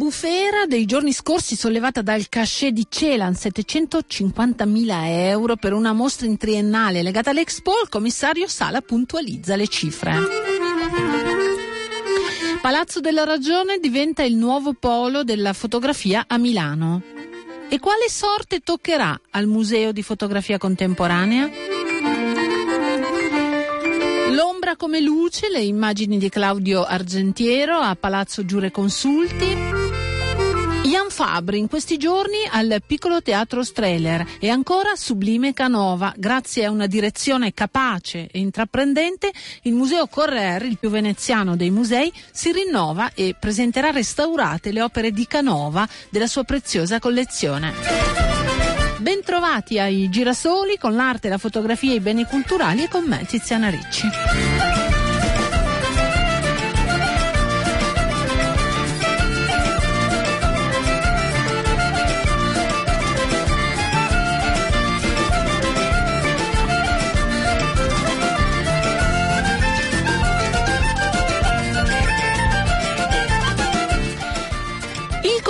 bufera dei giorni scorsi sollevata dal cachet di Celan 750.000 euro per una mostra in triennale legata all'Expo, il commissario Sala puntualizza le cifre. Palazzo della Ragione diventa il nuovo polo della fotografia a Milano. E quale sorte toccherà al Museo di Fotografia Contemporanea? L'ombra come luce, le immagini di Claudio Argentiero a Palazzo Giure Consulti. Ian Fabri in questi giorni al piccolo teatro Streller e ancora Sublime Canova. Grazie a una direzione capace e intraprendente, il Museo Correr, il più veneziano dei musei, si rinnova e presenterà restaurate le opere di Canova della sua preziosa collezione. Bentrovati ai Girasoli con l'arte, la fotografia e i beni culturali e con me Tiziana Ricci.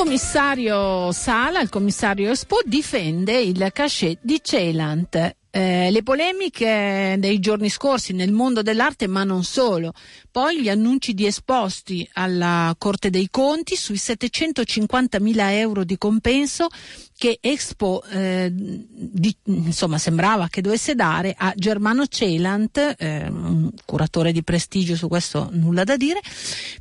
Commissario Sala, il commissario Expo, difende il cachet di Celant. Eh, le polemiche dei giorni scorsi nel mondo dell'arte, ma non solo. Poi gli annunci di esposti alla Corte dei Conti sui 750 mila euro di compenso che Expo eh, di, insomma, sembrava che dovesse dare a Germano Celant, eh, un curatore di prestigio, su questo nulla da dire,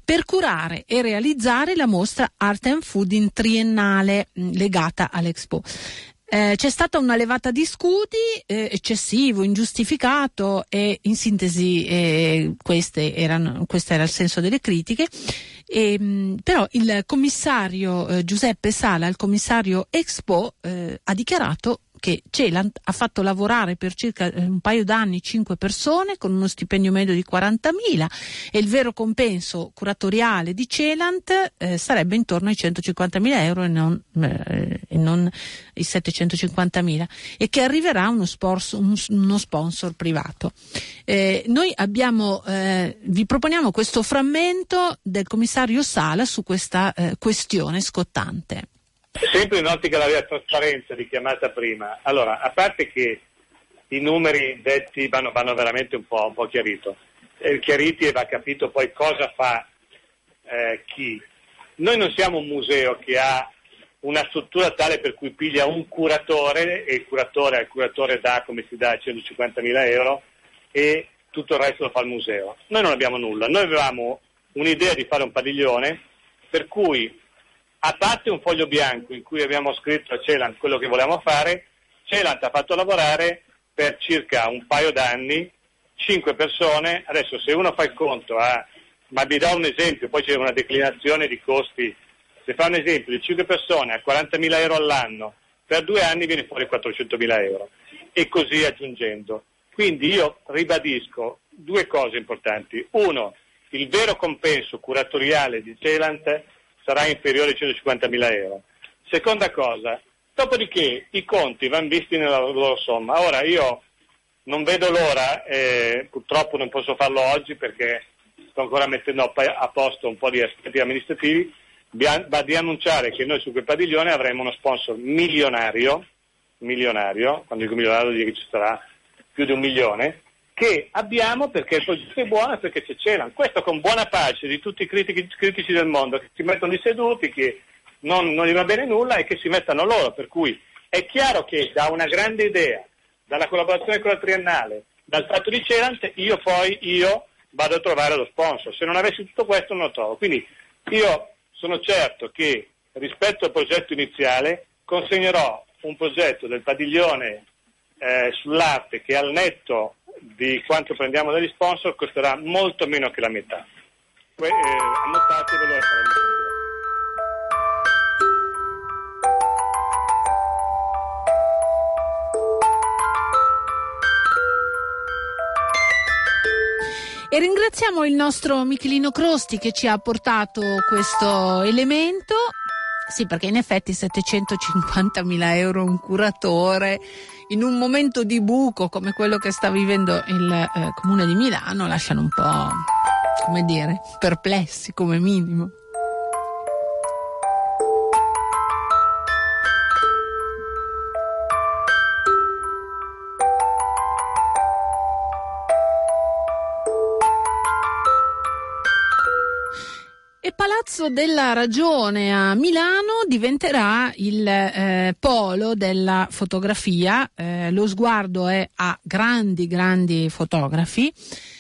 per curare e realizzare la mostra Art and Food in triennale mh, legata all'Expo. Eh, c'è stata una levata di scudi eh, eccessivo, ingiustificato e in sintesi eh, erano, questo era il senso delle critiche. E, ehm, però il commissario eh, Giuseppe Sala, il commissario Expo, eh, ha dichiarato che Celant ha fatto lavorare per circa eh, un paio d'anni cinque persone con uno stipendio medio di 40.000 e il vero compenso curatoriale di Celant eh, sarebbe intorno ai 150.000 euro e non, eh, e non i 750.000 e che arriverà uno sponsor, uno sponsor privato. Eh, noi abbiamo, eh, vi proponiamo questo frammento del commissario Sala su questa eh, questione scottante. Sempre in ottica della trasparenza richiamata prima, allora, a parte che i numeri detti vanno, vanno veramente un po', un po chiarito, eh, chiariti e va capito poi cosa fa eh, chi. Noi non siamo un museo che ha una struttura tale per cui piglia un curatore e il curatore al curatore dà come si dà 150.000 euro e tutto il resto lo fa il museo. Noi non abbiamo nulla, noi avevamo un'idea di fare un padiglione per cui a parte un foglio bianco in cui abbiamo scritto a Celant quello che volevamo fare, Celant ha fatto lavorare per circa un paio d'anni cinque persone, adesso se uno fa il conto, a, ma vi do un esempio, poi c'è una declinazione di costi, se fa un esempio di cinque persone a 40.000 euro all'anno, per due anni viene fuori 400.000 euro e così aggiungendo. Quindi io ribadisco due cose importanti. Uno, il vero compenso curatoriale di Celant sarà inferiore ai 150.000 euro. Seconda cosa, dopodiché i conti vanno visti nella loro somma. Ora io non vedo l'ora, eh, purtroppo non posso farlo oggi perché sto ancora mettendo a posto un po' di aspetti amministrativi, va di annunciare che noi su quel padiglione avremo uno sponsor milionario, milionario, quando dico milionario dico che ci sarà più di un milione, che abbiamo perché il progetto è buono e perché c'è Celan. Questo con buona pace di tutti i critici, critici del mondo che si mettono lì seduti, che non, non, gli va bene nulla e che si mettano loro. Per cui è chiaro che da una grande idea, dalla collaborazione con la triennale, dal fatto di Celant, io poi io vado a trovare lo sponsor. Se non avessi tutto questo non lo trovo. Quindi io sono certo che rispetto al progetto iniziale consegnerò un progetto del padiglione eh, sull'arte che al netto di quanto prendiamo dagli sponsor costerà molto meno che la metà. Que- eh, annotatevelo e faremo. E ringraziamo il nostro Michelino Crosti che ci ha portato questo elemento. Sì, perché in effetti 750.000 euro un curatore in un momento di buco come quello che sta vivendo il eh, comune di Milano lasciano un po', come dire, perplessi come minimo. Palazzo della Ragione a Milano diventerà il eh, polo della fotografia. Eh, lo sguardo è a grandi, grandi fotografi.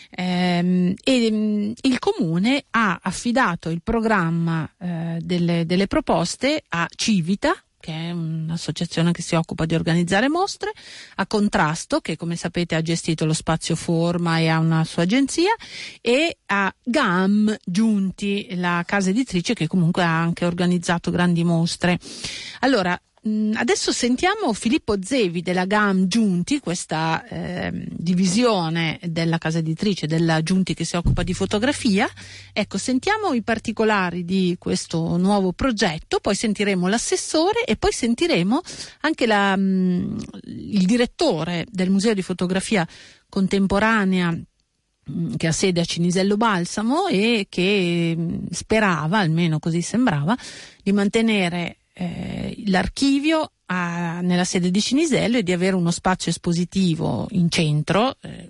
Ehm, e mm, il comune ha affidato il programma eh, delle, delle proposte a Civita, che è un'associazione che si occupa di organizzare mostre, a Contrasto, che come sapete ha gestito lo spazio Forma e ha una sua agenzia, e a GAM Giunti, la casa editrice che comunque ha anche organizzato grandi mostre. Allora, adesso sentiamo Filippo Zevi della GAM Giunti, questa eh, divisione della casa editrice della Giunti che si occupa di fotografia. Ecco, sentiamo i particolari di questo nuovo progetto, poi sentiremo l'assessore e poi sentiremo anche la, mh, mm, il direttore del Museo di Fotografia Contemporanea mm, che ha sede a Cinisello Balsamo e che sperava, almeno così sembrava, di mantenere eh, l'archivio a, nella sede di Cinisello e di avere uno spazio espositivo in centro. Eh,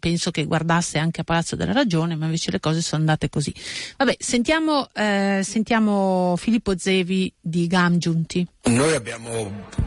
penso che guardasse anche a Palazzo della Ragione, ma invece le cose sono andate così. Vabbè, sentiamo, eh, sentiamo Filippo Zevi di GAM Giunti. Noi abbiamo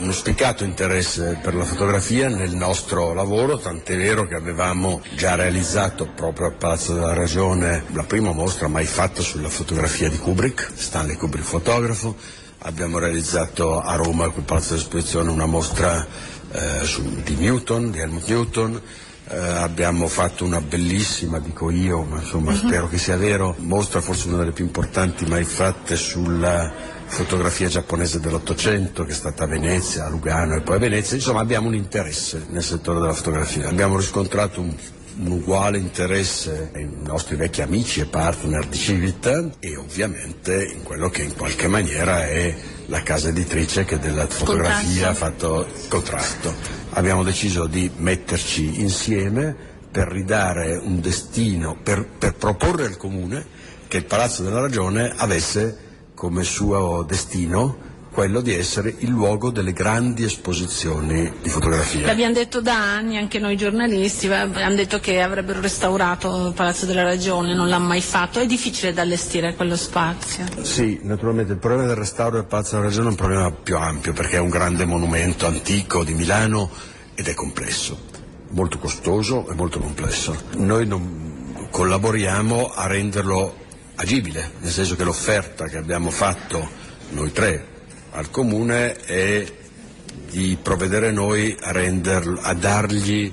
uno spiccato interesse per la fotografia nel nostro lavoro, tant'è vero che avevamo già realizzato proprio a Palazzo della Ragione la prima mostra mai fatta sulla fotografia di Kubrick, Stanley Kubrick fotografo, abbiamo realizzato a Roma, a quel Palazzo dell'Esposizione, una mostra eh, su, di Newton, di Helmut Newton, eh, abbiamo fatto una bellissima, dico io, ma insomma uh-huh. spero che sia vero, mostra forse una delle più importanti mai fatte sulla fotografia giapponese dell'Ottocento che è stata a Venezia, a Lugano e poi a Venezia, insomma abbiamo un interesse nel settore della fotografia. Abbiamo riscontrato un un uguale interesse ai nostri vecchi amici e partner di Civita e ovviamente in quello che in qualche maniera è la casa editrice che della fotografia ha fatto contrasto. Abbiamo deciso di metterci insieme per ridare un destino, per, per proporre al Comune che il Palazzo della Ragione avesse come suo destino quello di essere il luogo delle grandi esposizioni di fotografia. L'abbiamo detto da anni, anche noi giornalisti, abbiamo detto che avrebbero restaurato il Palazzo della Ragione, non l'hanno mai fatto, è difficile da allestire quello spazio. Sì, naturalmente il problema del restauro del Palazzo della Ragione è un problema più ampio perché è un grande monumento antico di Milano ed è complesso, molto costoso e molto complesso. Noi non collaboriamo a renderlo agibile, nel senso che l'offerta che abbiamo fatto noi tre al Comune è di provvedere noi a, renderlo, a dargli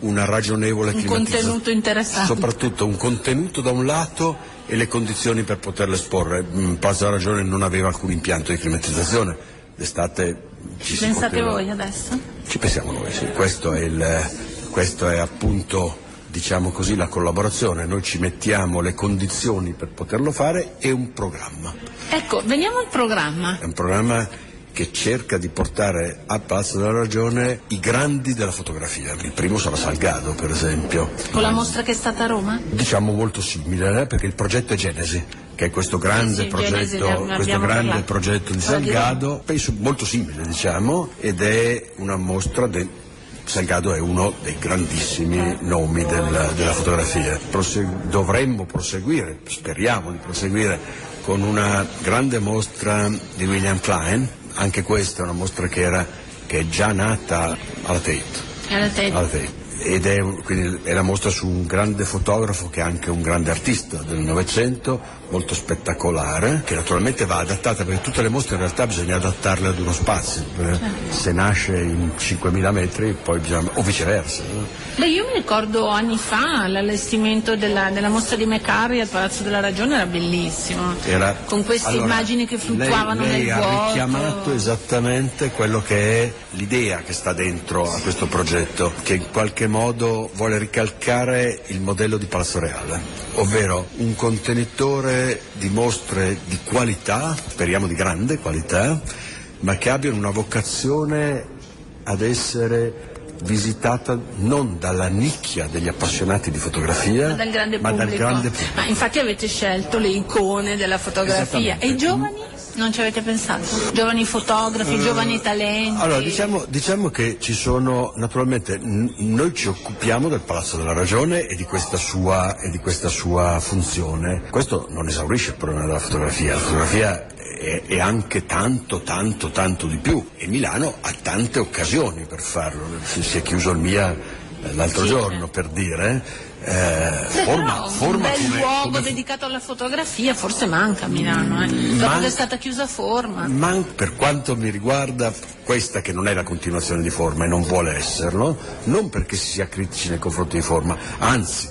una ragionevole un contenuto interessante. Soprattutto un contenuto da un lato e le condizioni per poterlo esporre. Mm, Palazzo della Ragione non aveva alcun impianto di climatizzazione. D'estate ci Pensate poteva... voi adesso? Ci pensiamo noi, sì. Questo è, il, questo è appunto diciamo così, la collaborazione, noi ci mettiamo le condizioni per poterlo fare e un programma. Ecco, veniamo al programma. È un programma che cerca di portare a Palazzo della Ragione i grandi della fotografia. Il primo sarà Salgado, per esempio. Con la mostra che è stata a Roma? Diciamo molto simile, eh, perché il progetto è Genesi, che è questo grande, sì, progetto, questo grande progetto, di Salgado, penso molto simile, diciamo, ed è una mostra de- Salgado è uno dei grandissimi nomi del, della fotografia. Prosegu- dovremmo proseguire, speriamo di proseguire con una grande mostra di William Klein, anche questa è una mostra che, era, che è già nata alla Tate. Alla Tate. Alla Tate ed è, quindi, è la mostra su un grande fotografo che è anche un grande artista del Novecento, molto spettacolare, che naturalmente va adattata perché tutte le mostre in realtà bisogna adattarle ad uno spazio, eh, se nasce in 5.000 metri poi bisogna, o viceversa. Beh, io mi ricordo anni fa l'allestimento della, della mostra di Meccari al Palazzo della Ragione era bellissimo, era, con queste allora, immagini che fluttuavano lei, lei nel vuoto. Lei ha richiamato esattamente quello che è l'idea che sta dentro a questo progetto, che in qualche modo vuole ricalcare il modello di Palazzo Reale, ovvero un contenitore di mostre di qualità, speriamo di grande qualità, ma che abbiano una vocazione ad essere visitata non dalla nicchia degli appassionati di fotografia, ma dal grande ma pubblico. Dal grande pubblico. Ma infatti avete scelto le icone della fotografia. E i giovani? Non ci avete pensato? Giovani fotografi, uh, giovani talenti? Allora, diciamo, diciamo, che ci sono, naturalmente, noi ci occupiamo del Palazzo della Ragione e di questa sua, e di questa sua funzione. Questo non esaurisce il problema della fotografia. La fotografia è, è, anche tanto, tanto, tanto di più e Milano ha tante occasioni per farlo. Si è chiuso il MIA eh, l'altro giorno per dire eh, forma, forma, un bel come, luogo come... dedicato alla fotografia forse manca a Milano, eh. dopo Man... che è stata chiusa forma. Man... per quanto mi riguarda, questa che non è la continuazione di forma e non vuole esserlo, non perché si sia critici nei confronti di forma, anzi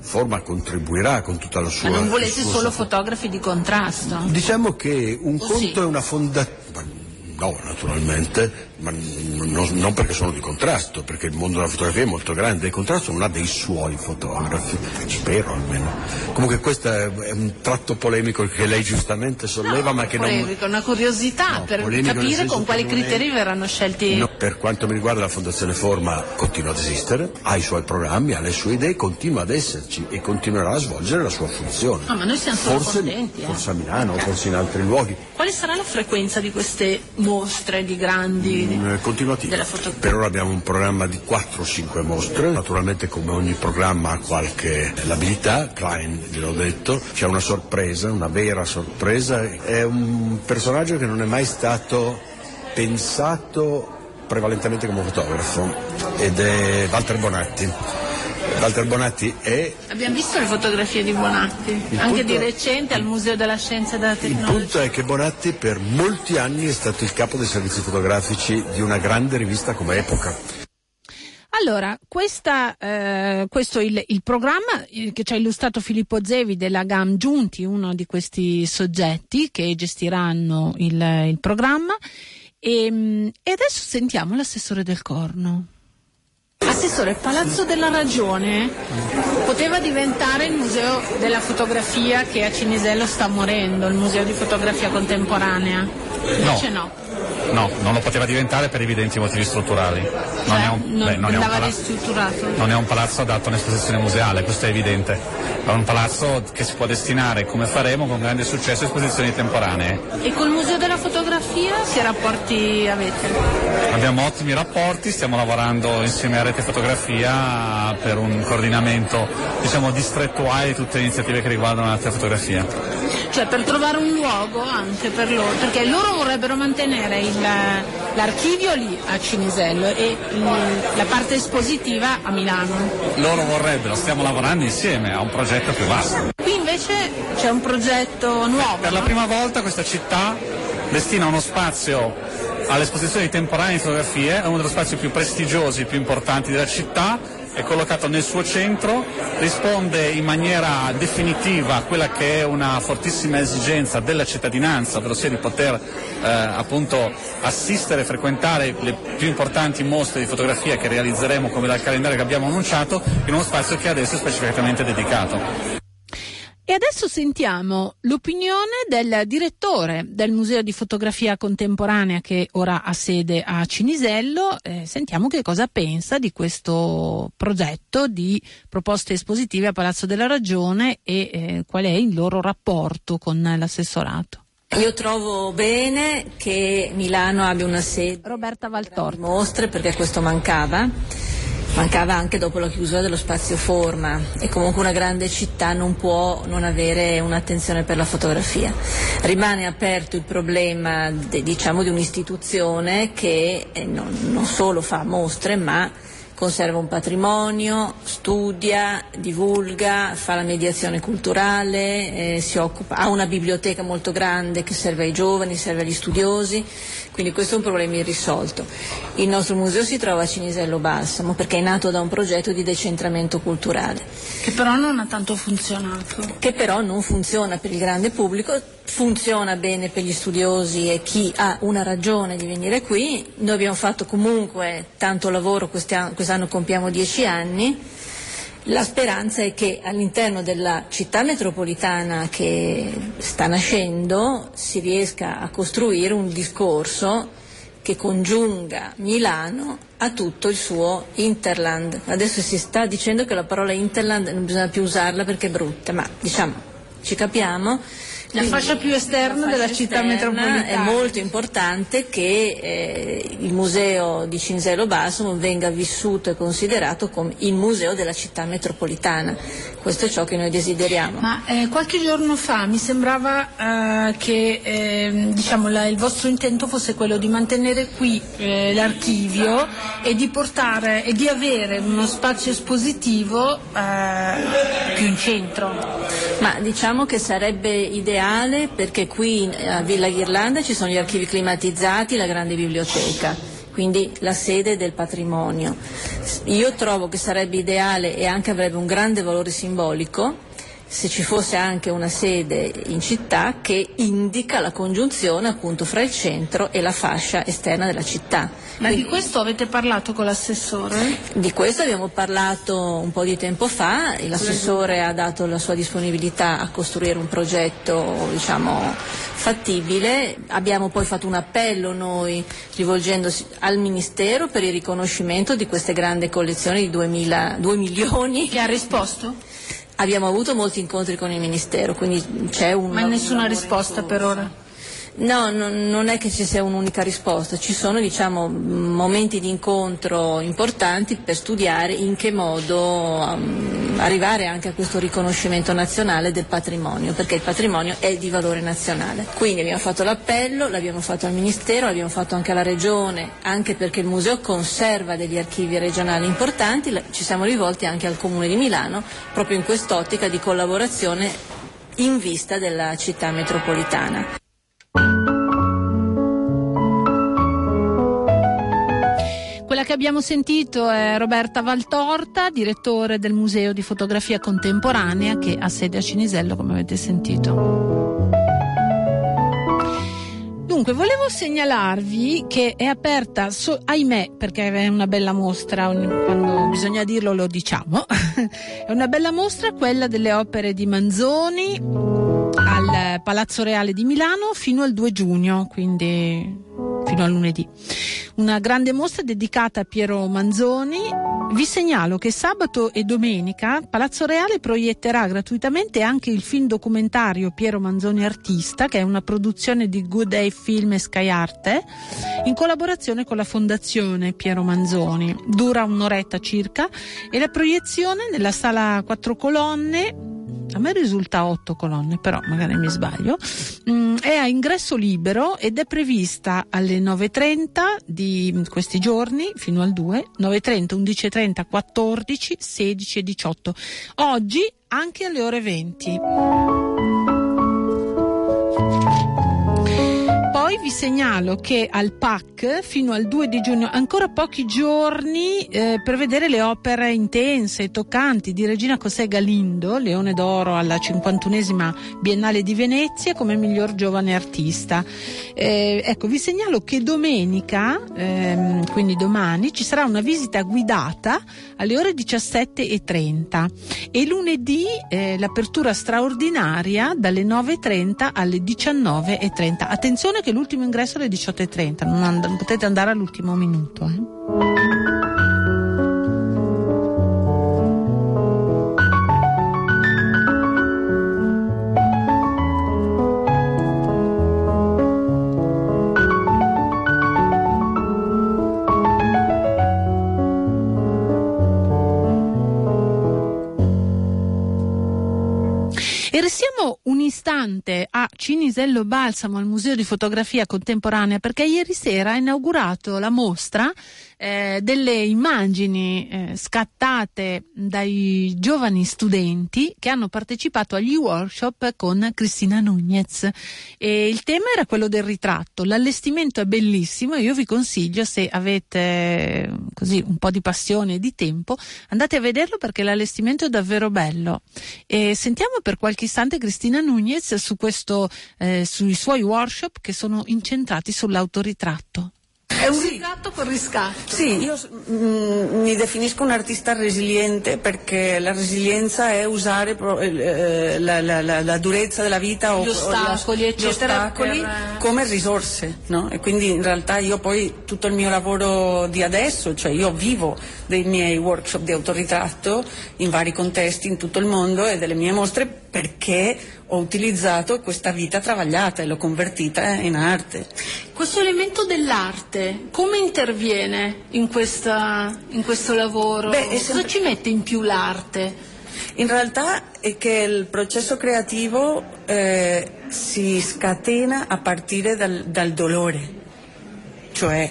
forma contribuirà con tutta la sua... Ma non volete solo fotografi di contrasto? Diciamo che un oh, conto sì. è una fondazione... No, naturalmente, ma non, non, perché sono di contrasto, perché il mondo della fotografia è molto grande, il contrasto non ha dei suoi fotografi, spero almeno. Comunque questo è un tratto polemico che lei giustamente solleva, no, ma che polemico, non... una curiosità no, per capire con quali criteri è... verranno scelti. No, per quanto mi riguarda la Fondazione Forma continua ad esistere, ha i suoi programmi, ha le sue idee, continua ad esserci e continuerà a svolgere la sua funzione. No, ma noi siamo forse, contenti. Eh. Forse a Milano, forse in altri luoghi. Quale sarà la frequenza di queste mostre di grandi eh, continuativo. Per ora abbiamo un programma di 4-5 mostre, naturalmente come ogni programma ha qualche labilità, Klein gliel'ho detto, c'è una sorpresa, una vera sorpresa, è un personaggio che non è mai stato pensato prevalentemente come fotografo ed è Walter Bonatti Walter Bonatti è... Abbiamo visto le fotografie di Bonatti, il anche punto... di recente al Museo della Scienza e della Tecnologia. Il punto è che Bonatti per molti anni è stato il capo dei servizi fotografici di una grande rivista come Epoca. Allora, questa, eh, questo è il, il programma eh, che ci ha illustrato Filippo Zevi della GAM Giunti, uno di questi soggetti che gestiranno il, il programma. E, ehm, e adesso sentiamo l'assessore del Corno. Assessore, il Palazzo della Ragione poteva diventare il museo della fotografia che a Cinisello sta morendo, il museo di fotografia contemporanea. Invece no. no. No, non lo poteva diventare per evidenti motivi strutturali. Non, cioè, è, un, non, beh, non, è palazzo, non, è un palazzo, adatto a un'esposizione museale, questo è evidente. È un palazzo che si può destinare, come faremo, con grande successo a esposizioni temporanee. E col Museo della Fotografia che rapporti avete? Abbiamo ottimi rapporti, stiamo lavorando insieme a Rete Fotografia per un coordinamento diciamo, distrettuale di tutte le iniziative che riguardano la fotografia. Cioè per trovare un luogo anche per loro, perché loro vorrebbero mantenere il, l'archivio lì a Cinisello e il, la parte espositiva a Milano. Loro vorrebbero, stiamo lavorando insieme a un progetto più vasto. Qui invece c'è un progetto nuovo. Per no? la prima volta questa città destina uno spazio all'esposizione di temporanee fotografie, è uno dello spazi più prestigiosi, più importanti della città è collocato nel suo centro, risponde in maniera definitiva a quella che è una fortissima esigenza della cittadinanza, ovvero sia di poter eh, appunto assistere e frequentare le più importanti mostre di fotografia che realizzeremo come dal calendario che abbiamo annunciato in uno spazio che adesso è specificatamente dedicato. E adesso sentiamo l'opinione del direttore del Museo di Fotografia Contemporanea che ora ha sede a Cinisello. Eh, sentiamo che cosa pensa di questo progetto di proposte espositive a Palazzo della Ragione e eh, qual è il loro rapporto con l'assessorato. Io trovo bene che Milano abbia una sede Roberta Valtorta. mostre perché questo mancava mancava anche dopo la chiusura dello spazio forma e comunque una grande città non può non avere un'attenzione per la fotografia. Rimane aperto il problema de, diciamo, di un'istituzione che eh, non, non solo fa mostre ma conserva un patrimonio, studia, divulga, fa la mediazione culturale, eh, occupa, ha una biblioteca molto grande che serve ai giovani, serve agli studiosi, quindi questo è un problema irrisolto. Il nostro museo si trova a Cinisello Balsamo perché è nato da un progetto di decentramento culturale. Che però non ha tanto funzionato. Che però non funziona per il grande pubblico, funziona bene per gli studiosi e chi ha una ragione di venire qui. Noi abbiamo fatto comunque tanto lavoro, quest'anno, quest'anno compiamo dieci anni. La speranza è che all'interno della città metropolitana che sta nascendo si riesca a costruire un discorso che congiunga Milano a tutto il suo interland. Adesso si sta dicendo che la parola interland non bisogna più usarla perché è brutta, ma diciamo, ci capiamo La Quindi, fascia più esterna fascia della città metropolitana. È molto importante che eh, il museo di Cinzello Balsamo venga vissuto e considerato come il museo della città metropolitana. Questo è ciò che noi desideriamo. Ma eh, qualche giorno fa mi sembrava eh, che ehm, diciamo, la, il vostro intento fosse quello di mantenere qui eh, l'archivio e di portare e di avere uno spazio espositivo eh, più in centro. Ma diciamo che sarebbe ideale perché qui a Villa Ghirlanda ci sono gli archivi climatizzati, la grande biblioteca quindi la sede del patrimonio. Io trovo che sarebbe ideale e anche avrebbe un grande valore simbolico se ci fosse anche una sede in città che indica la congiunzione appunto fra il centro e la fascia esterna della città. Ma Quindi, di questo avete parlato con l'assessore? Di questo abbiamo parlato un po' di tempo fa, l'assessore ha dato la sua disponibilità a costruire un progetto diciamo, fattibile, abbiamo poi fatto un appello noi rivolgendosi al Ministero per il riconoscimento di queste grandi collezioni di 2 milioni. Che ha risposto? Abbiamo avuto molti incontri con il Ministero, quindi c'è un... Ma nessuna risposta per ora? No, non è che ci sia un'unica risposta, ci sono diciamo, momenti di incontro importanti per studiare in che modo um, arrivare anche a questo riconoscimento nazionale del patrimonio, perché il patrimonio è di valore nazionale. Quindi abbiamo fatto l'appello, l'abbiamo fatto al Ministero, l'abbiamo fatto anche alla Regione, anche perché il museo conserva degli archivi regionali importanti, ci siamo rivolti anche al Comune di Milano proprio in quest'ottica di collaborazione in vista della città metropolitana. Quella che abbiamo sentito è Roberta Valtorta, direttore del Museo di Fotografia Contemporanea che ha sede a Cinisello, come avete sentito. Dunque, volevo segnalarvi che è aperta, so, ahimè, perché è una bella mostra, quando bisogna dirlo lo diciamo, è una bella mostra quella delle opere di Manzoni al Palazzo Reale di Milano fino al 2 giugno, quindi fino a lunedì. Una grande mostra dedicata a Piero Manzoni. Vi segnalo che sabato e domenica Palazzo Reale proietterà gratuitamente anche il film documentario Piero Manzoni Artista, che è una produzione di Good Day Film e Sky Arte, in collaborazione con la Fondazione Piero Manzoni. Dura un'oretta circa e la proiezione nella sala quattro colonne a me risulta otto colonne, però magari mi sbaglio, mm, è a ingresso libero ed è prevista alle 9.30 di questi giorni fino al 2, 9.30, 11.30, 14, 16 e 18. Oggi anche alle ore 20. Vi segnalo che al PAC fino al 2 di giugno ancora pochi giorni eh, per vedere le opere intense e toccanti di Regina José Galindo, Leone d'Oro alla 51esima Biennale di Venezia come miglior giovane artista. Eh, ecco, vi segnalo che domenica, ehm, quindi domani, ci sarà una visita guidata alle ore 17.30 e lunedì eh, l'apertura straordinaria dalle 9.30 alle 19.30. Attenzione che l'ultimo ingresso è alle 18.30, non, and- potete andare all'ultimo minuto. Eh. Istante a Cinisello Balsamo al Museo di Fotografia Contemporanea perché ieri sera ha inaugurato la mostra eh, delle immagini eh, scattate dai giovani studenti che hanno partecipato agli workshop con Cristina Nunez. E il tema era quello del ritratto. L'allestimento è bellissimo e io vi consiglio, se avete così un po' di passione e di tempo, andate a vederlo perché l'allestimento è davvero bello. E sentiamo per qualche istante Cristina Nunez su questo, eh, sui suoi workshop che sono incentrati sull'autoritratto. È un sì. ritratto con riscatto. Sì, io mh, mm, mi definisco un artista resiliente perché la resilienza è usare pro, eh, la, la, la, la, durezza della vita gli o, ostacoli, o gli ostacoli per... come risorse. No? E quindi in realtà io poi tutto il mio lavoro di adesso, cioè io vivo dei miei workshop di autoritratto in vari contesti in tutto il mondo e delle mie mostre perché ho utilizzato questa vita travagliata e l'ho convertita in arte. Questo elemento dell'arte come interviene in, questa, in questo lavoro? Beh, Cosa sempre... ci mette in più l'arte? In realtà è che il processo creativo eh, si scatena a partire dal, dal dolore, cioè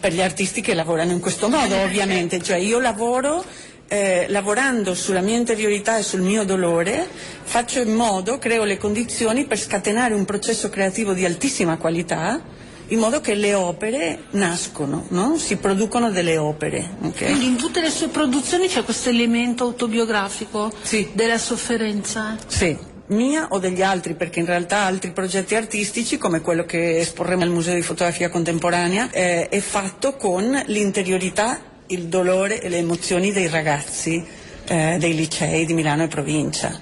per gli artisti che lavorano in questo modo ovviamente, cioè io lavoro eh, lavorando sulla mia interiorità e sul mio dolore, faccio in modo, creo le condizioni per scatenare un processo creativo di altissima qualità, in modo che le opere nascono, no? si producono delle opere. Okay? Quindi in tutte le sue produzioni c'è questo elemento autobiografico sì. della sofferenza? Sì, mia o degli altri, perché in realtà altri progetti artistici, come quello che esporremo al Museo di Fotografia Contemporanea, eh, è fatto con l'interiorità il dolore e le emozioni dei ragazzi eh, dei licei di Milano e provincia.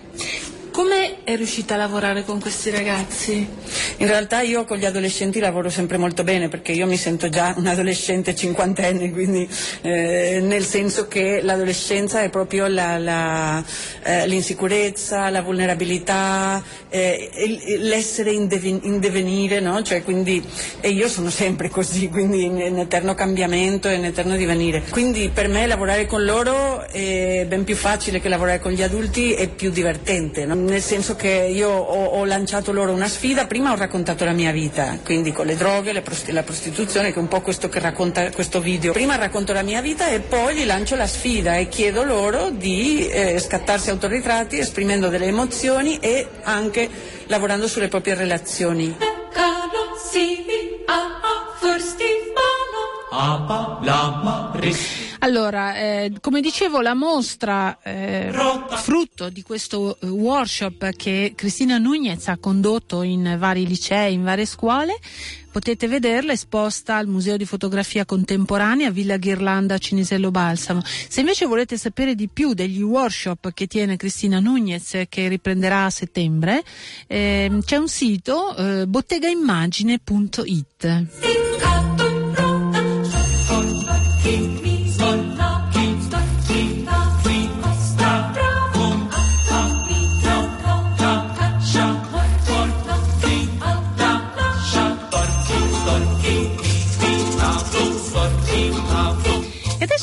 Come è riuscita a lavorare con questi ragazzi? In realtà io con gli adolescenti lavoro sempre molto bene perché io mi sento già un adolescente cinquantenne, quindi eh, nel senso che l'adolescenza è proprio la, la, eh, l'insicurezza, la vulnerabilità, eh, l'essere in, deven- in devenire, no? cioè, quindi, e io sono sempre così, quindi in, in eterno cambiamento in eterno divenire. Quindi per me lavorare con loro è ben più facile che lavorare con gli adulti e più divertente. No? Nel senso che io ho, ho, lanciato loro una sfida, prima ho raccontato la mia vita, quindi con le droghe, le prost- la prostituzione, che è un po' questo che racconta questo video. Prima racconto la mia vita e poi gli lancio la sfida e chiedo loro di eh, scattarsi autoritratti esprimendo delle emozioni e anche lavorando sulle proprie relazioni. Allora, eh, come dicevo, la mostra eh, frutto di questo eh, workshop che Cristina Nunez ha condotto in vari licei, in varie scuole, potete vederla esposta al Museo di Fotografia Contemporanea Villa Ghirlanda Cinisello Balsamo. Se invece volete sapere di più degli workshop che tiene Cristina Nunez che riprenderà a settembre, eh, c'è un sito eh, bottegaimmagine.it.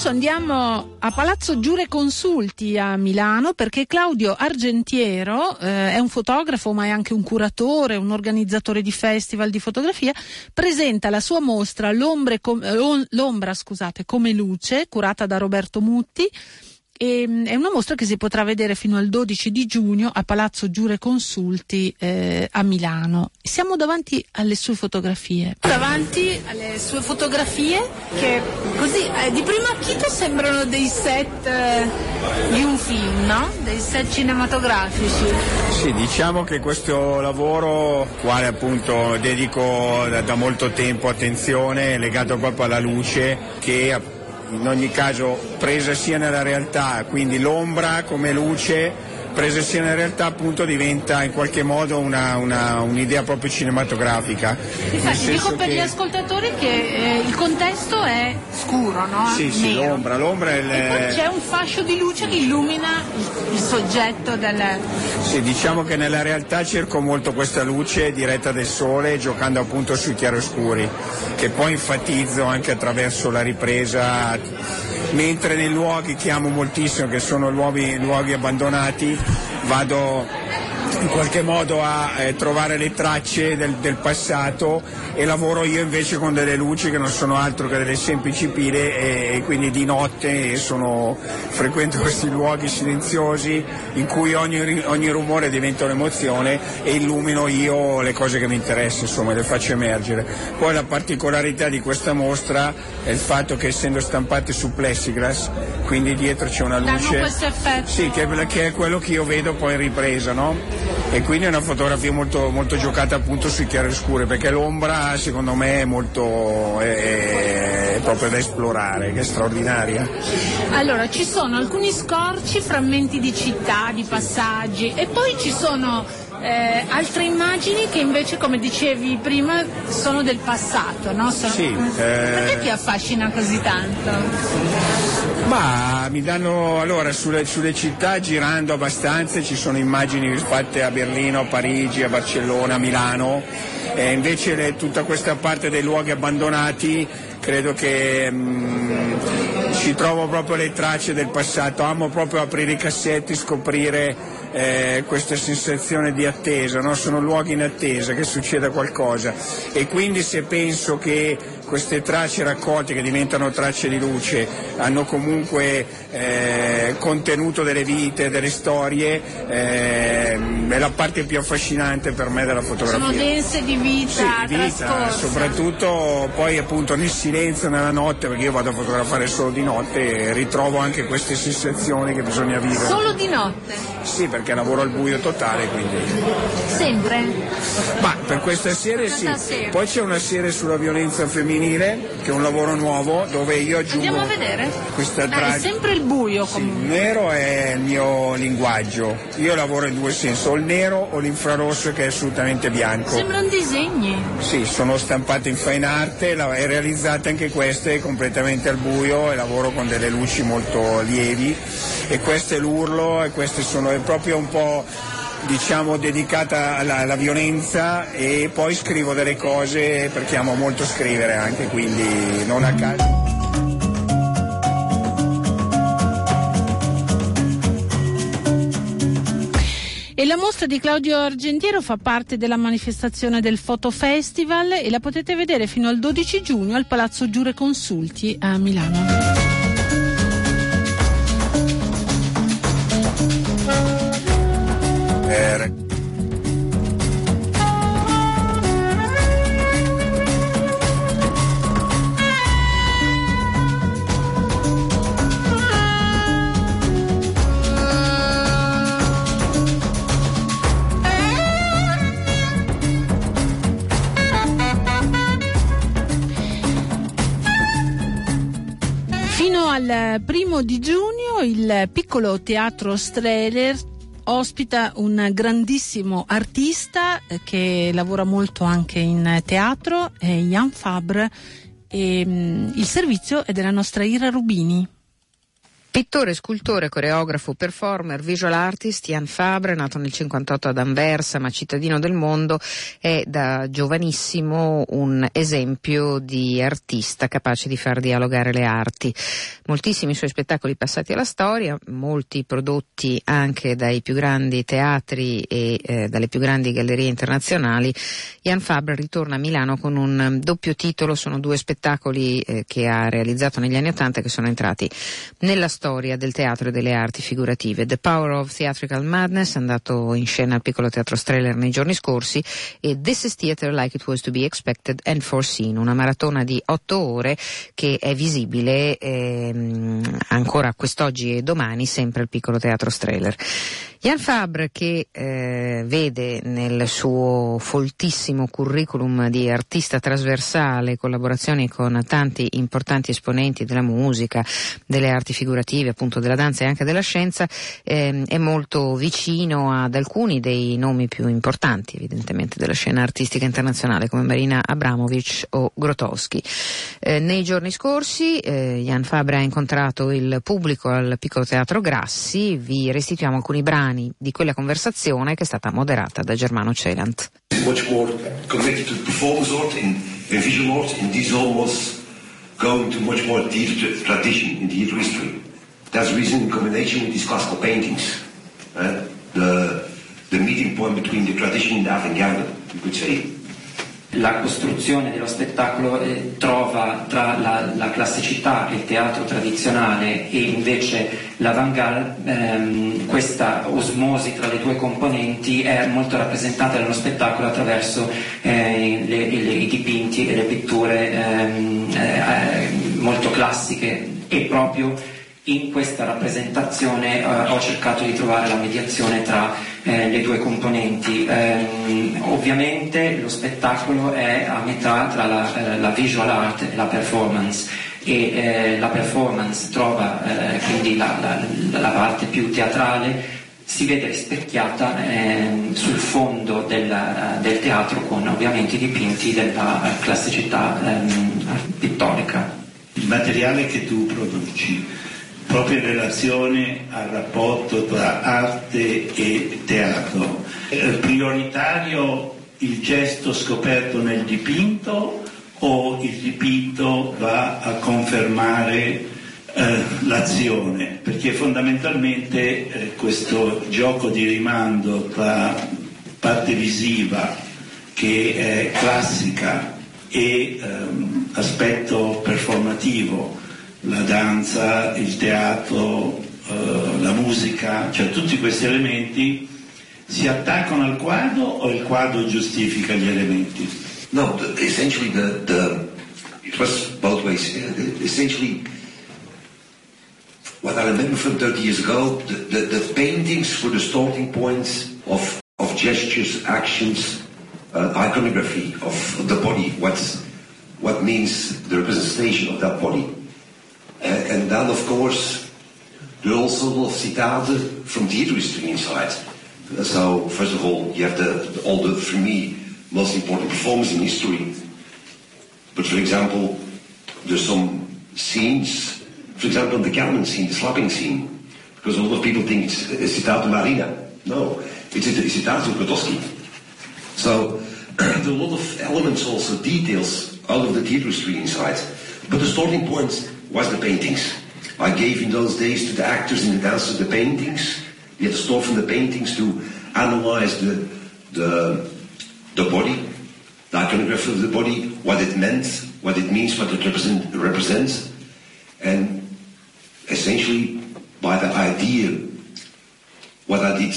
adesso andiamo a Palazzo Giure Consulti a Milano perché Claudio Argentiero eh, è un fotografo ma è anche un curatore, un organizzatore di festival di fotografia, presenta la sua mostra com- eh, L'ombra scusate, come luce, curata da Roberto Mutti e, mm, è una mostra che si potrà vedere fino al 12 di giugno a Palazzo Giure Consulti eh, a Milano. Siamo davanti alle sue fotografie. Davanti alle sue fotografie che così eh, di primo acchito sembrano dei set eh, di un film, no? Dei set cinematografici. Sì, diciamo che questo lavoro, quale appunto dedico da, da molto tempo attenzione, è legato proprio alla luce che in ogni caso presa sia nella realtà, quindi l'ombra come luce presa sia nella realtà appunto diventa in qualche modo una, una, un'idea proprio cinematografica. Infatti dico per che... gli ascoltatori che eh, il contesto è scuro, no? Sì, Nero. sì, l'ombra, l'ombra è il... E poi c'è un fascio di luce che illumina il, il soggetto del... Sì, diciamo che nella realtà cerco molto questa luce diretta del sole giocando appunto sui chiaroscuri, che poi enfatizzo anche attraverso la ripresa mentre nei luoghi che amo moltissimo, che sono luoghi, luoghi abbandonati, vado in qualche modo a eh, trovare le tracce del, del, passato e lavoro io invece con delle luci che non sono altro che delle semplici pile e, e quindi di notte sono, frequento questi luoghi silenziosi in cui ogni, ogni, rumore diventa un'emozione e illumino io le cose che mi interessano, insomma le faccio emergere. Poi la particolarità di questa mostra è il fatto che essendo stampate su plexiglass, quindi dietro c'è una luce... Sì, che, che, è quello che io vedo poi in ripresa, no? E quindi è una fotografia molto, molto giocata appunto sui chiaroscuri perché l'ombra secondo me è molto è, è proprio da esplorare, che è straordinaria. Allora ci sono alcuni scorci, frammenti di città, di passaggi e poi ci sono eh, altre immagini che invece, come dicevi prima, sono del passato, no? Sono... Sì, eh... Perché ti affascina così tanto? Ma mi danno allora sulle, sulle, città girando abbastanza ci sono immagini fatte a Berlino, a Parigi, a Barcellona, a Milano e invece le, tutta questa parte dei luoghi abbandonati credo che mm, ci trovo proprio le tracce del passato, amo proprio aprire i cassetti, scoprire eh, questa sensazione di attesa, no? sono luoghi in attesa che succeda qualcosa e quindi se penso che queste tracce raccolte che diventano tracce di luce hanno comunque eh, contenuto delle vite, delle storie, eh, è la parte più affascinante per me della fotografia. Sono dense di vita, sì, di vita soprattutto poi appunto nel silenzio, nella notte, perché io vado a fotografare solo di notte e ritrovo anche queste sensazioni che bisogna vivere. Solo di notte? Sì, perché lavoro al buio totale, quindi. Sempre? Ma per questa serie sì. Poi c'è una serie sulla violenza femminile, che è un lavoro nuovo, dove io aggiungo Andiamo a vedere. questa tra... è sempre il buio sì, comunque. il nero è il mio linguaggio. Io lavoro in due sensi, o il nero o l'infrarosso che è assolutamente bianco. Sembrano disegni. Sì, sono stampate in fine art, è realizzate anche queste completamente al buio e lavoro con delle luci molto lievi e questo è l'urlo e queste sono è proprio un po' diciamo dedicata alla, alla, violenza e poi scrivo delle cose perché amo molto scrivere anche, quindi non a caso. E la mostra di Claudio Argentiero fa parte della manifestazione del Foto Festival e la potete vedere fino al 12 giugno al Palazzo Giure Consulti a Milano. Primo di giugno il piccolo teatro Streller ospita un grandissimo artista eh, che lavora molto anche in teatro, Jan Fabre e mm, il servizio è della nostra Ira Rubini. Pittore, scultore, coreografo, performer, visual artist, Jan Fabre, nato nel 58 ad Anversa, ma cittadino del mondo, è da giovanissimo un esempio di artista capace di far dialogare le arti. Moltissimi suoi spettacoli passati alla storia, molti prodotti anche dai più grandi teatri e eh, dalle più grandi gallerie internazionali. Jan Fabre ritorna a Milano con un doppio titolo, sono due spettacoli eh, che ha realizzato negli anni Ottanta che sono entrati nella storia storia del teatro e delle arti figurative. The Power of Theatrical Madness, andato in scena al Piccolo Teatro Streller nei giorni scorsi, e This is Theater Like It Was to Be Expected and Foreseen, una maratona di otto ore che è visibile ehm, ancora quest'oggi e domani sempre al Piccolo Teatro Streller. Jan Fabre che eh, vede nel suo foltissimo curriculum di artista trasversale collaborazioni con tanti importanti esponenti della musica, delle arti figurative, appunto della danza e anche della scienza, eh, è molto vicino ad alcuni dei nomi più importanti evidentemente della scena artistica internazionale come Marina Abramovic o Grotowski. Eh, nei giorni scorsi eh, Jan Fabre ha incontrato il pubblico al Piccolo Teatro Grassi, vi restituiamo alcuni brani brani di quella conversazione che è stata moderata da Germano Celant. Much more connected to performance art and, visual art, and this all going to much more theater tradition in theater history. That's reason in combination with these classical paintings, uh, the, the meeting point between the tradition and the avant-garde, you could say la costruzione dello spettacolo eh, trova tra la, la, classicità il teatro tradizionale e invece l'avant-garde ehm, questa osmosi tra le due componenti è molto rappresentata nello spettacolo attraverso eh, le, le, i dipinti e le pitture ehm, eh, molto classiche. E proprio in questa rappresentazione eh, ho cercato di trovare la mediazione tra eh, le due componenti. Eh, ovviamente lo spettacolo è a metà tra la, eh, la visual art e la performance e eh, la performance trova eh, quindi la, la, la, parte più teatrale si vede rispecchiata ehm, sul fondo del, del, teatro con ovviamente i dipinti della classicità ehm, pittorica. Il materiale che tu produci proprio in relazione al rapporto tra arte e teatro. È prioritario il gesto scoperto nel dipinto o il dipinto va a confermare eh, l'azione? Perché fondamentalmente eh, questo gioco di rimando tra parte visiva che è classica e ehm, aspetto performativo, la danza, il teatro, eh, la musica, cioè tutti questi elementi si attaccano al quadro o il quadro giustifica gli elementi? No, essentially the, the, it was both ways. Essentially, what I remember from 30 years ago, the, the, the paintings were the starting points of, of gestures, actions, uh, iconography of the body, what's, what means the representation of that body. Eh, and then, of course, there are also a lot of citaten from theater history inside. So, first of all, you have the, all the, for me, most important performers in history. But for example, there's some scenes, for example, the Kalman scene, the slapping scene, because a lot of people think it's a citate Marina. No, it's citate of Grotowski. So there are a lot of elements also, details out of the theatre history inside. But the starting point was the paintings. I gave in those days to the actors and the dancers the paintings. We had to start from the paintings to analyze the, the, the body, the iconography of the body, what it meant, what it means, what it represent, represents. And essentially, by the idea, what I did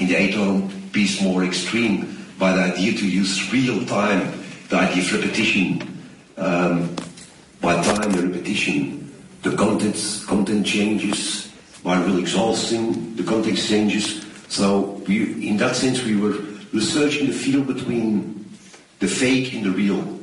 in the eight piece more extreme, by the idea to use real time, the idea of repetition, um, by time and repetition, the contents, content changes, by real exhausting, the context changes. So we, in that sense, we were researching the field between the fake and the real.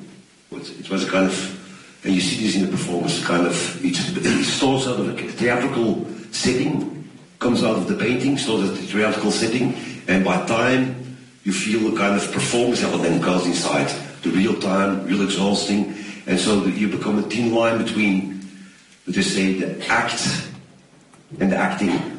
It was a kind of, and you see this in the performance, kind of, it, it starts out of a theatrical setting, comes out of the painting, starts at the theatrical setting, and by time you feel a kind of performance element goes inside, the real time, real exhausting, and so you become a thin line between, let us say, the act and the acting.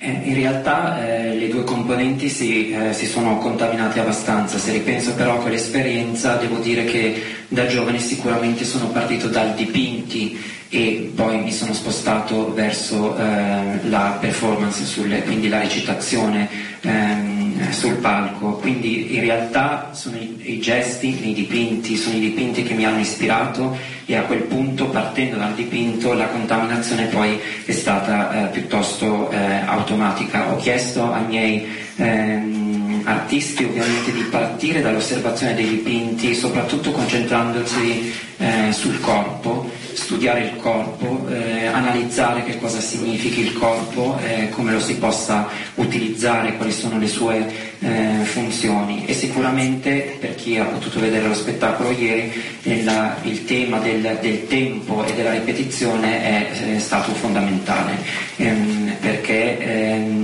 In realtà eh, le due componenti si, eh, si, sono contaminate abbastanza, se ripenso però a quell'esperienza devo dire che da giovane sicuramente sono partito dal dipinti e poi mi sono spostato verso eh, la performance, sulle, quindi la recitazione ehm, sul palco, quindi in realtà sono i, i, gesti nei dipinti, sono i dipinti che mi hanno ispirato e a quel punto partendo dal dipinto la contaminazione poi è stata eh, piuttosto eh, automatica. Ho chiesto ai miei ehm, artisti ovviamente di partire dall'osservazione dei dipinti, soprattutto concentrandosi eh, sul corpo studiare il corpo, eh, analizzare che cosa significhi il corpo, eh, come lo si possa utilizzare, quali sono le sue eh, funzioni. E sicuramente per chi ha potuto vedere lo spettacolo ieri il, il tema del, del, tempo e della ripetizione è, è stato fondamentale. Ehm, perché ehm,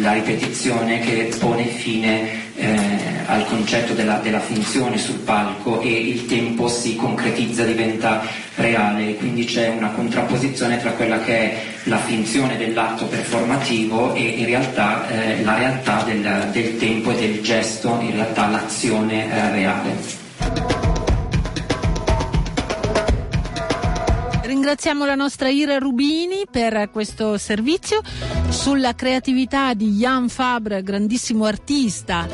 la ripetizione che pone fine eh, al concetto della, della, finzione sul palco e il tempo si concretizza, diventa reale, quindi c'è una contrapposizione tra quella che è la finzione dell'atto performativo e in realtà eh, la realtà del, del, tempo e del gesto, in realtà l'azione eh, reale. Ringraziamo la nostra Ira Rubini per questo servizio sulla creatività di Jan Fabre, grandissimo artista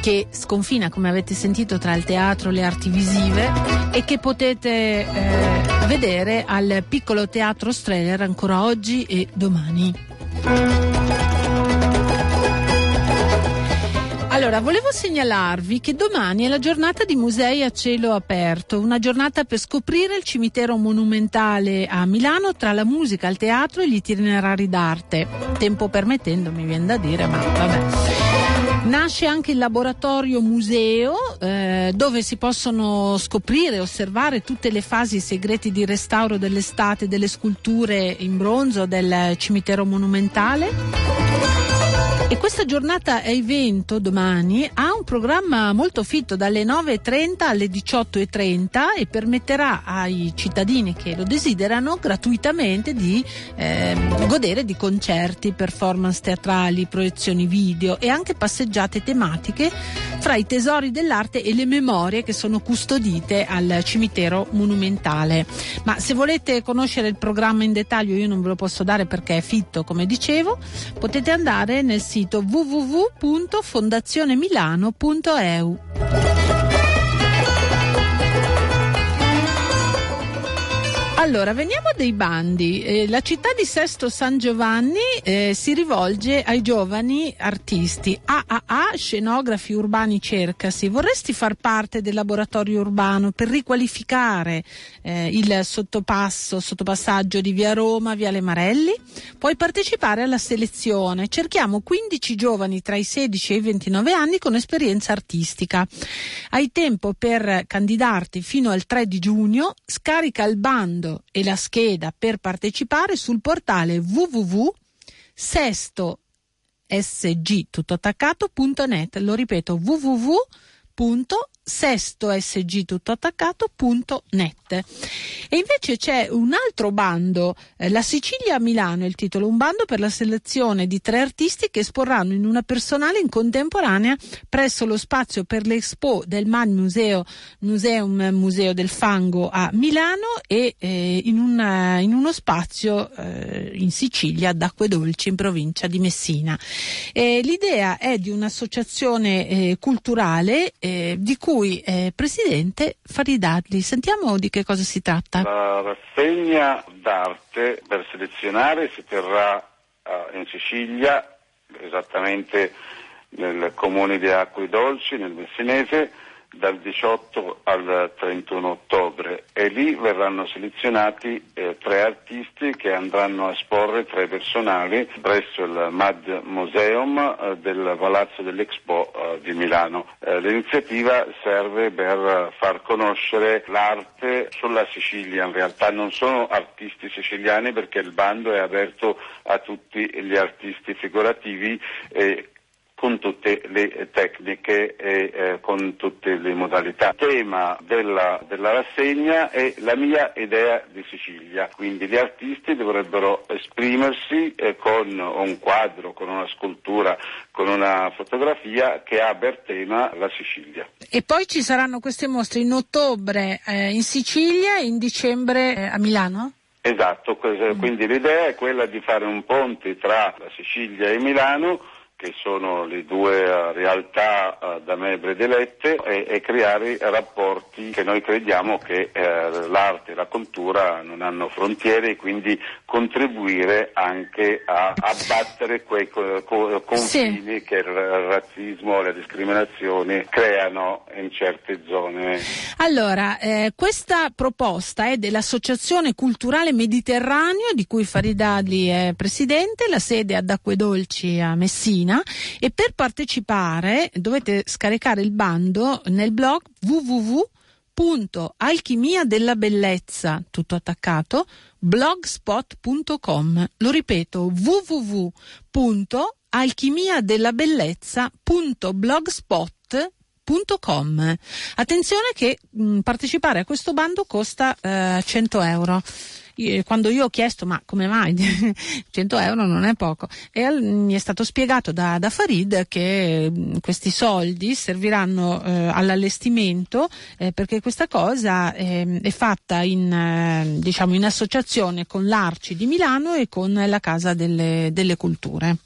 che sconfina, come avete sentito, tra il teatro e le arti visive e che potete eh, vedere al piccolo teatro Streller ancora oggi e domani. Allora, volevo segnalarvi che domani è la giornata di musei a cielo aperto, una giornata per scoprire il cimitero monumentale a Milano tra la musica, il teatro e gli itinerari d'arte. Tempo permettendo, mi viene da dire, ma vabbè. Nasce anche il laboratorio museo eh, dove si possono scoprire e osservare tutte le fasi segreti di restauro dell'estate delle sculture in bronzo del cimitero monumentale. E questa giornata evento domani ha un programma molto fitto dalle 9.30 alle 18.30 e permetterà ai cittadini che lo desiderano gratuitamente di eh, godere di concerti, performance teatrali, proiezioni video e anche passeggiate tematiche fra i tesori dell'arte e le memorie che sono custodite al cimitero monumentale. Ma se volete conoscere il programma in dettaglio io non ve lo posso dare perché è fitto come dicevo, potete andare nel sito sito www.fondazionemilano.eu. Allora, veniamo dei bandi. Eh, la città di Sesto San Giovanni eh, si rivolge ai giovani artisti. AAA, scenografi urbani cercasi. Vorresti far parte del laboratorio urbano per riqualificare eh, il sottopasso, sottopassaggio di via Roma, viale Marelli? Puoi partecipare alla selezione. Cerchiamo 15 giovani tra i 16 e i 29 anni con esperienza artistica. Hai tempo per candidarti fino al 3 di giugno. Scarica il bando e la scheda per partecipare sul portale www.sestosg.net. Lo ripeto www.sestosg.net sestosg.net. E invece c'è un altro bando, eh, La Sicilia a Milano è il titolo, un bando per la selezione di tre artisti che esporranno in una personale in contemporanea presso lo spazio per l'Expo del MAD Museo, Museum Museo del Fango a Milano e eh, in, una, in, uno spazio eh, in Sicilia ad Acque Dolci in provincia di Messina. l'idea è di un'associazione eh, culturale eh, di cui cui è presidente Faridadli. Sentiamo di che cosa si tratta. La rassegna d'arte per selezionare si terrà uh, in Sicilia, esattamente nel comune di Acqui Dolci, nel Messinese, dal 18 al 31 ottobre e lì verranno selezionati eh, tre artisti che andranno a esporre tre personali presso il MAD Museum eh, del Palazzo dell'Expo eh, di Milano. Eh, l'iniziativa serve per far conoscere l'arte sulla Sicilia, in realtà non sono artisti siciliani perché il bando è aperto a tutti gli artisti figurativi con tutte le tecniche e eh, con tutte le modalità. Il tema della, della, rassegna è la mia idea di Sicilia, quindi gli artisti dovrebbero esprimersi eh, con un quadro, con una scultura, con una fotografia che ha per tema la Sicilia. E poi ci saranno queste mostre in ottobre eh, in Sicilia e in dicembre eh, a Milano? Esatto, quindi l'idea è quella di fare un ponte tra la Sicilia e Milano che sono le due uh, realtà uh, da me predilette e, e, creare rapporti che noi crediamo che uh, l'arte e la cultura non hanno frontiere e quindi contribuire anche a abbattere quei co- co- confini sì. che il razzismo e la discriminazione creano in certe zone. Allora, eh, questa proposta è dell'Associazione Culturale Mediterraneo di cui Faridali è presidente, la sede ad Acquedolci a Messina Messina e per partecipare dovete scaricare il bando nel blog www.alchimia tutto attaccato blogspot.com lo ripeto www.alchimiadelabellezza.blogspot.com Attenzione che mh, partecipare a questo bando costa eh, 100 euro quando io ho chiesto ma come mai 100 euro non è poco e mi è stato spiegato da, da Farid che questi soldi serviranno eh, all'allestimento eh, perché questa cosa eh, è fatta in, eh, diciamo, in associazione con l'Arci di Milano e con la Casa delle, delle Culture.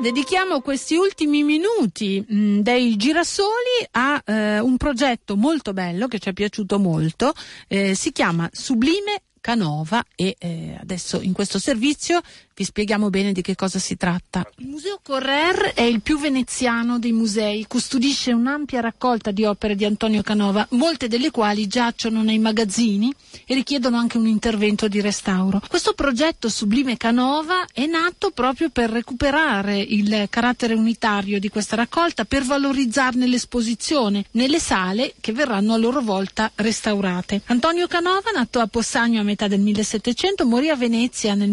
Dedichiamo questi ultimi minuti mh, mm, dei girasoli a eh, un progetto molto bello che ci è piaciuto molto, eh, si chiama Sublime Canova e eh, adesso in questo servizio vi spieghiamo bene di che cosa si tratta. Il Museo Correr è il più veneziano dei musei, custodisce un'ampia raccolta di opere di Antonio Canova, molte delle quali giacciono nei magazzini e richiedono anche un intervento di restauro. Questo progetto Sublime Canova è nato proprio per recuperare il carattere unitario di questa raccolta, per valorizzarne l'esposizione nelle sale che verranno a loro volta restaurate. Antonio Canova, nato a Possagno a metà del 1700, morì a Venezia nel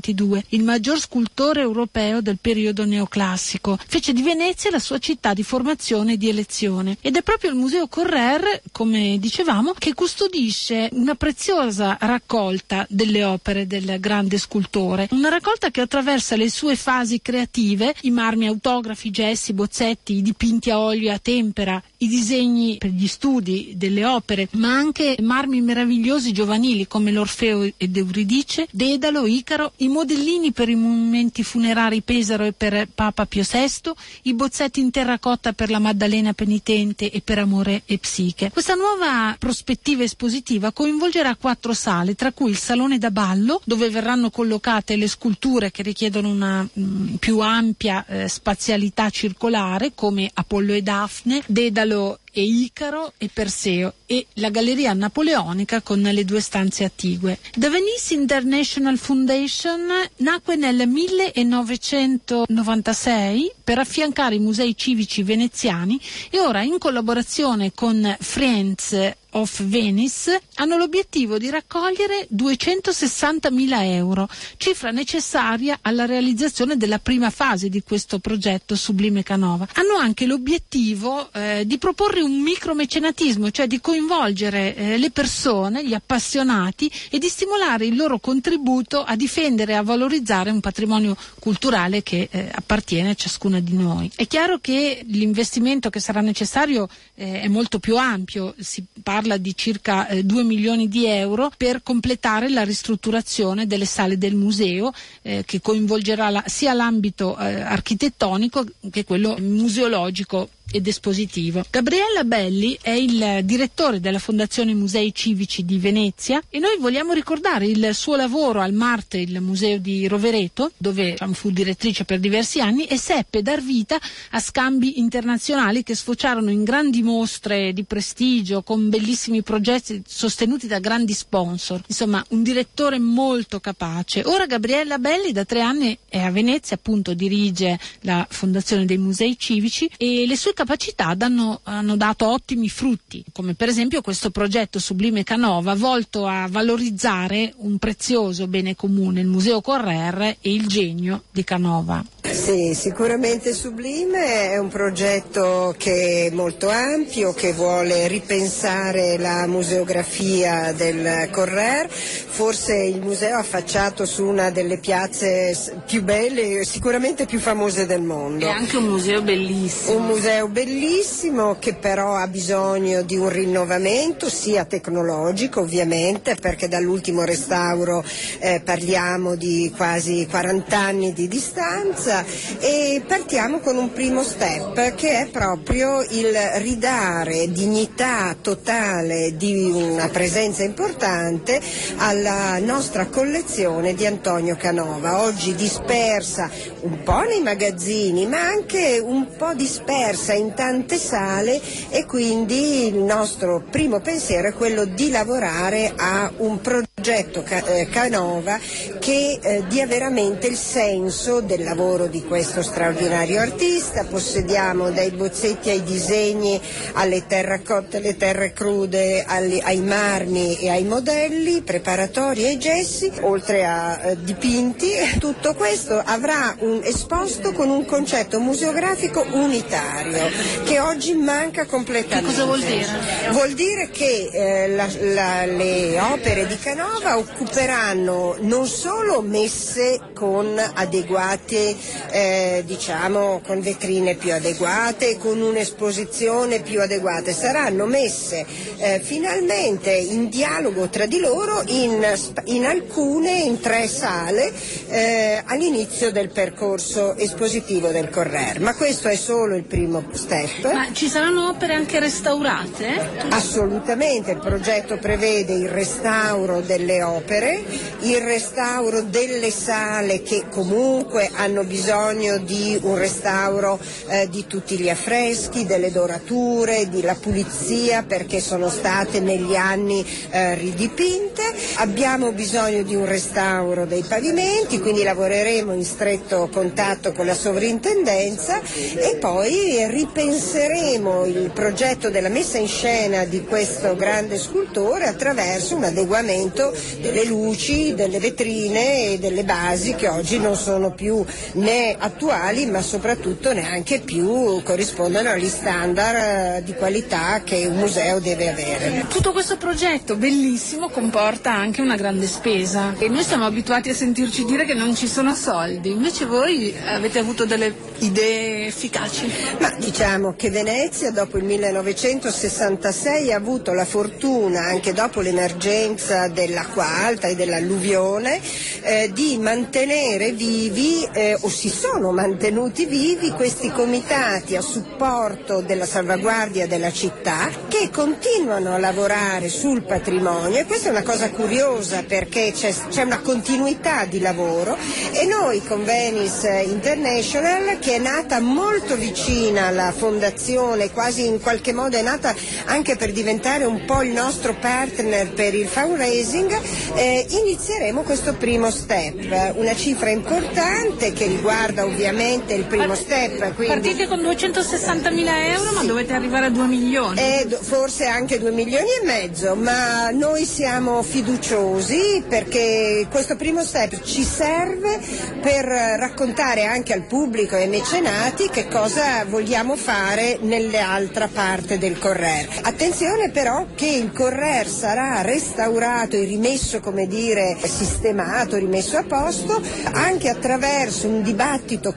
1822, il maggior scultore europeo del periodo neoclassico. Fece di Venezia la sua città di formazione e di elezione ed è proprio il Museo Correr, come dicevamo, che custodisce una preziosa raccolta delle opere del grande scultore, una raccolta che attraversa le sue fasi creative, i marmi autografi, i gessi, i bozzetti, i dipinti a olio e a tempera, i disegni per gli studi delle opere, ma anche marmi meravigliosi giovanili come l'Orfeo ed Euridice, Dedalo, Icaro, i modellini per i monumenti funerari Pesaro e per Papa Pio VI, i bozzetti in terracotta per la Maddalena penitente e per Amore e Psiche. Questa nuova prospettiva espositiva coinvolgerà quattro sale, tra cui il Salone da Ballo, dove verranno collocate le sculture che richiedono una mh, più ampia eh, spazialità circolare, come Apollo e Daphne, Dedalo e Icaro e Perseo e la galleria napoleonica con le due stanze attigue. The Venice International Foundation nacque nel 1996 per affiancare i musei civici veneziani e ora in collaborazione con Friends of Venice hanno l'obiettivo di raccogliere 260.000 euro, cifra necessaria alla realizzazione della prima fase di questo progetto Sublime Canova. Hanno anche l'obiettivo eh, di proporre un micromecenatismo, cioè di coinvolgere eh, le persone, gli appassionati e di stimolare il loro contributo a difendere e a valorizzare un patrimonio culturale che eh, appartiene a ciascuna di noi. È chiaro che l'investimento che sarà necessario eh, è molto più ampio, si parla di circa eh, 2 milioni di euro per completare la ristrutturazione delle sale del museo eh, che coinvolgerà la, sia l'ambito eh, architettonico che quello museologico ed espositivo. Gabriella Belli è il direttore della Fondazione Musei Civici di Venezia e noi vogliamo ricordare il suo lavoro al Marte, il museo di Rovereto, dove fu direttrice per diversi anni e seppe dar vita a scambi internazionali che sfociarono in grandi mostre di prestigio con bellissimi progetti sostenuti da grandi sponsor. Insomma, un direttore molto capace. Ora Gabriella Belli da tre anni è a Venezia, appunto dirige la Fondazione dei Musei Civici e le sue capacità danno, hanno dato ottimi frutti, come per esempio questo progetto Sublime Canova volto a valorizzare un prezioso bene comune, il Museo Correr e il genio di Canova. Sì, sicuramente Sublime è un progetto che è molto ampio, che vuole ripensare la museografia del Correr, forse il museo affacciato su una delle piazze più belle sicuramente più famose del mondo. È anche un museo bellissimo. Un museo bellissimo che però ha bisogno di un rinnovamento sia tecnologico ovviamente perché dall'ultimo restauro eh, parliamo di quasi 40 anni di distanza e partiamo con un primo step che è proprio il ridare dignità totale di una presenza importante alla nostra collezione di Antonio Canova, oggi dispersa un po' nei magazzini ma anche un po' dispersa in tante sale e quindi il nostro primo pensiero è quello di lavorare a un progetto Canova che eh, dia veramente il senso del lavoro di questo straordinario artista. Possediamo dai bozzetti ai disegni, alle terracotte, alle terre crude, agli, ai marmi e ai modelli, preparatori ai gessi, oltre a eh, dipinti. Tutto questo avrà un esposto con un concetto museografico unitario che oggi manca completamente. Che cosa vuol dire? Vuol dire che eh, la, la, le opere di Canova occuperanno non solo messe con adeguate, eh, diciamo, con vetrine più adeguate, con un'esposizione più adeguata, saranno messe eh, finalmente in dialogo tra di loro in, in alcune, in tre sale eh, all'inizio del percorso espositivo del Correr. Ma questo è solo il primo step. Ma ci saranno opere anche restaurate? Assolutamente, il progetto prevede il restauro delle opere, il restauro delle sale che comunque hanno bisogno di un restauro eh, di tutti gli affreschi, delle dorature, di la pulizia perché sono state negli anni eh, ridipinte. Abbiamo bisogno di un restauro dei pavimenti, quindi lavoreremo in stretto contatto con la sovrintendenza e poi ripenseremo il progetto della messa in scena di questo grande scultore attraverso un adeguamento delle luci, delle vetrine e delle basi che oggi non sono più né attuali ma soprattutto neanche più corrispondono agli standard eh, di qualità che un museo deve avere. Tutto questo progetto bellissimo comporta anche una grande spesa e noi siamo abituati a sentirci dire che non ci sono soldi, invece voi avete avuto delle idee efficaci. Ma diciamo che Venezia dopo il 1966 ha avuto la fortuna, anche dopo l'emergenza dell'acqua alta e dell'alluvione, eh, di mantenere vivi eh, o si sono mantenuti vivi questi comitati a supporto della salvaguardia della città che continuano a lavorare sul patrimonio e questa è una cosa curiosa perché c'è, c'è una continuità di lavoro e noi con Venice International che è nata molto vicina alla fondazione, quasi in qualche modo è nata anche per diventare un po' il nostro partner per il fundraising, eh, inizieremo questo primo step, una cifra importante che riguarda ovviamente il primo step. Quindi... Partite con 260 mila euro sì. ma dovete arrivare a 2 milioni. Eh, forse anche 2 milioni e mezzo, ma noi siamo fiduciosi perché questo primo step ci serve per raccontare anche al pubblico e ai mecenati che cosa vogliamo fare nell'altra parte del Correr. Attenzione però che il Correr sarà restaurato e rimesso, come dire, sistemato, rimesso a posto anche attraverso un dibattito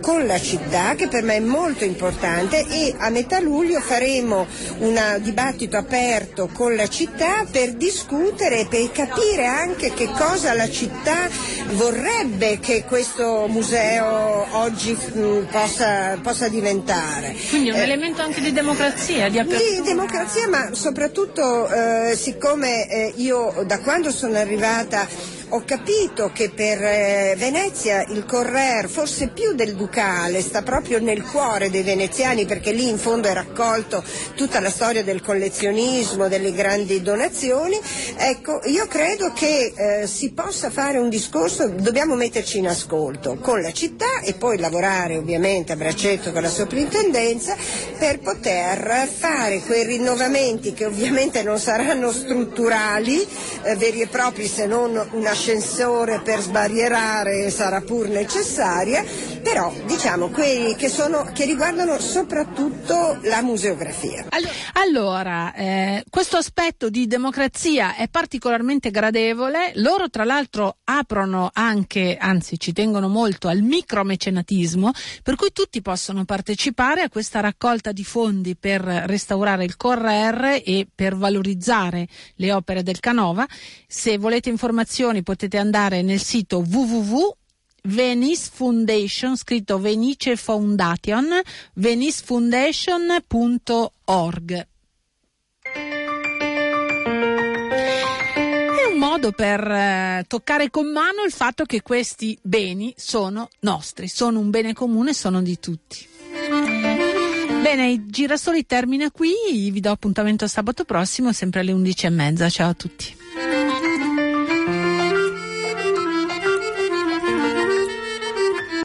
con la città che per me è molto importante e a metà luglio faremo un dibattito aperto con la città per discutere e per capire anche che cosa la città vorrebbe che questo museo oggi mh, possa, possa, diventare. Quindi è un eh, elemento anche di democrazia, di apertura. Di democrazia, ma soprattutto eh, siccome eh, io da quando sono arrivata ho capito che per eh, Venezia il Correr, forse più del Ducale, sta proprio nel cuore dei veneziani perché lì in fondo è raccolto tutta la storia del collezionismo, delle grandi donazioni. Ecco, io credo che eh, si possa fare un discorso, dobbiamo metterci in ascolto con la città e poi lavorare ovviamente a braccetto con la soprintendenza per poter fare quei rinnovamenti che ovviamente non saranno strutturali, eh, veri e propri se non una ascensore per sbarrierare sarà pur necessaria, però diciamo quelli che, sono, che riguardano soprattutto la museografia. Allora, eh, questo aspetto di democrazia è particolarmente gradevole, loro tra l'altro aprono anche, anzi ci tengono molto al micromecenatismo, per cui tutti possono partecipare a questa raccolta di fondi per restaurare il Correr e per valorizzare le opere del Canova. Se volete informazioni potete andare nel sito www Venice Foundation, scritto Venice Foundation, venicefoundation.org. È un modo per eh, toccare con mano il fatto che questi beni sono nostri, sono un bene comune, sono di tutti. Bene, il Girasoli termina qui, vi do appuntamento sabato prossimo, sempre alle 11.30. Ciao a tutti.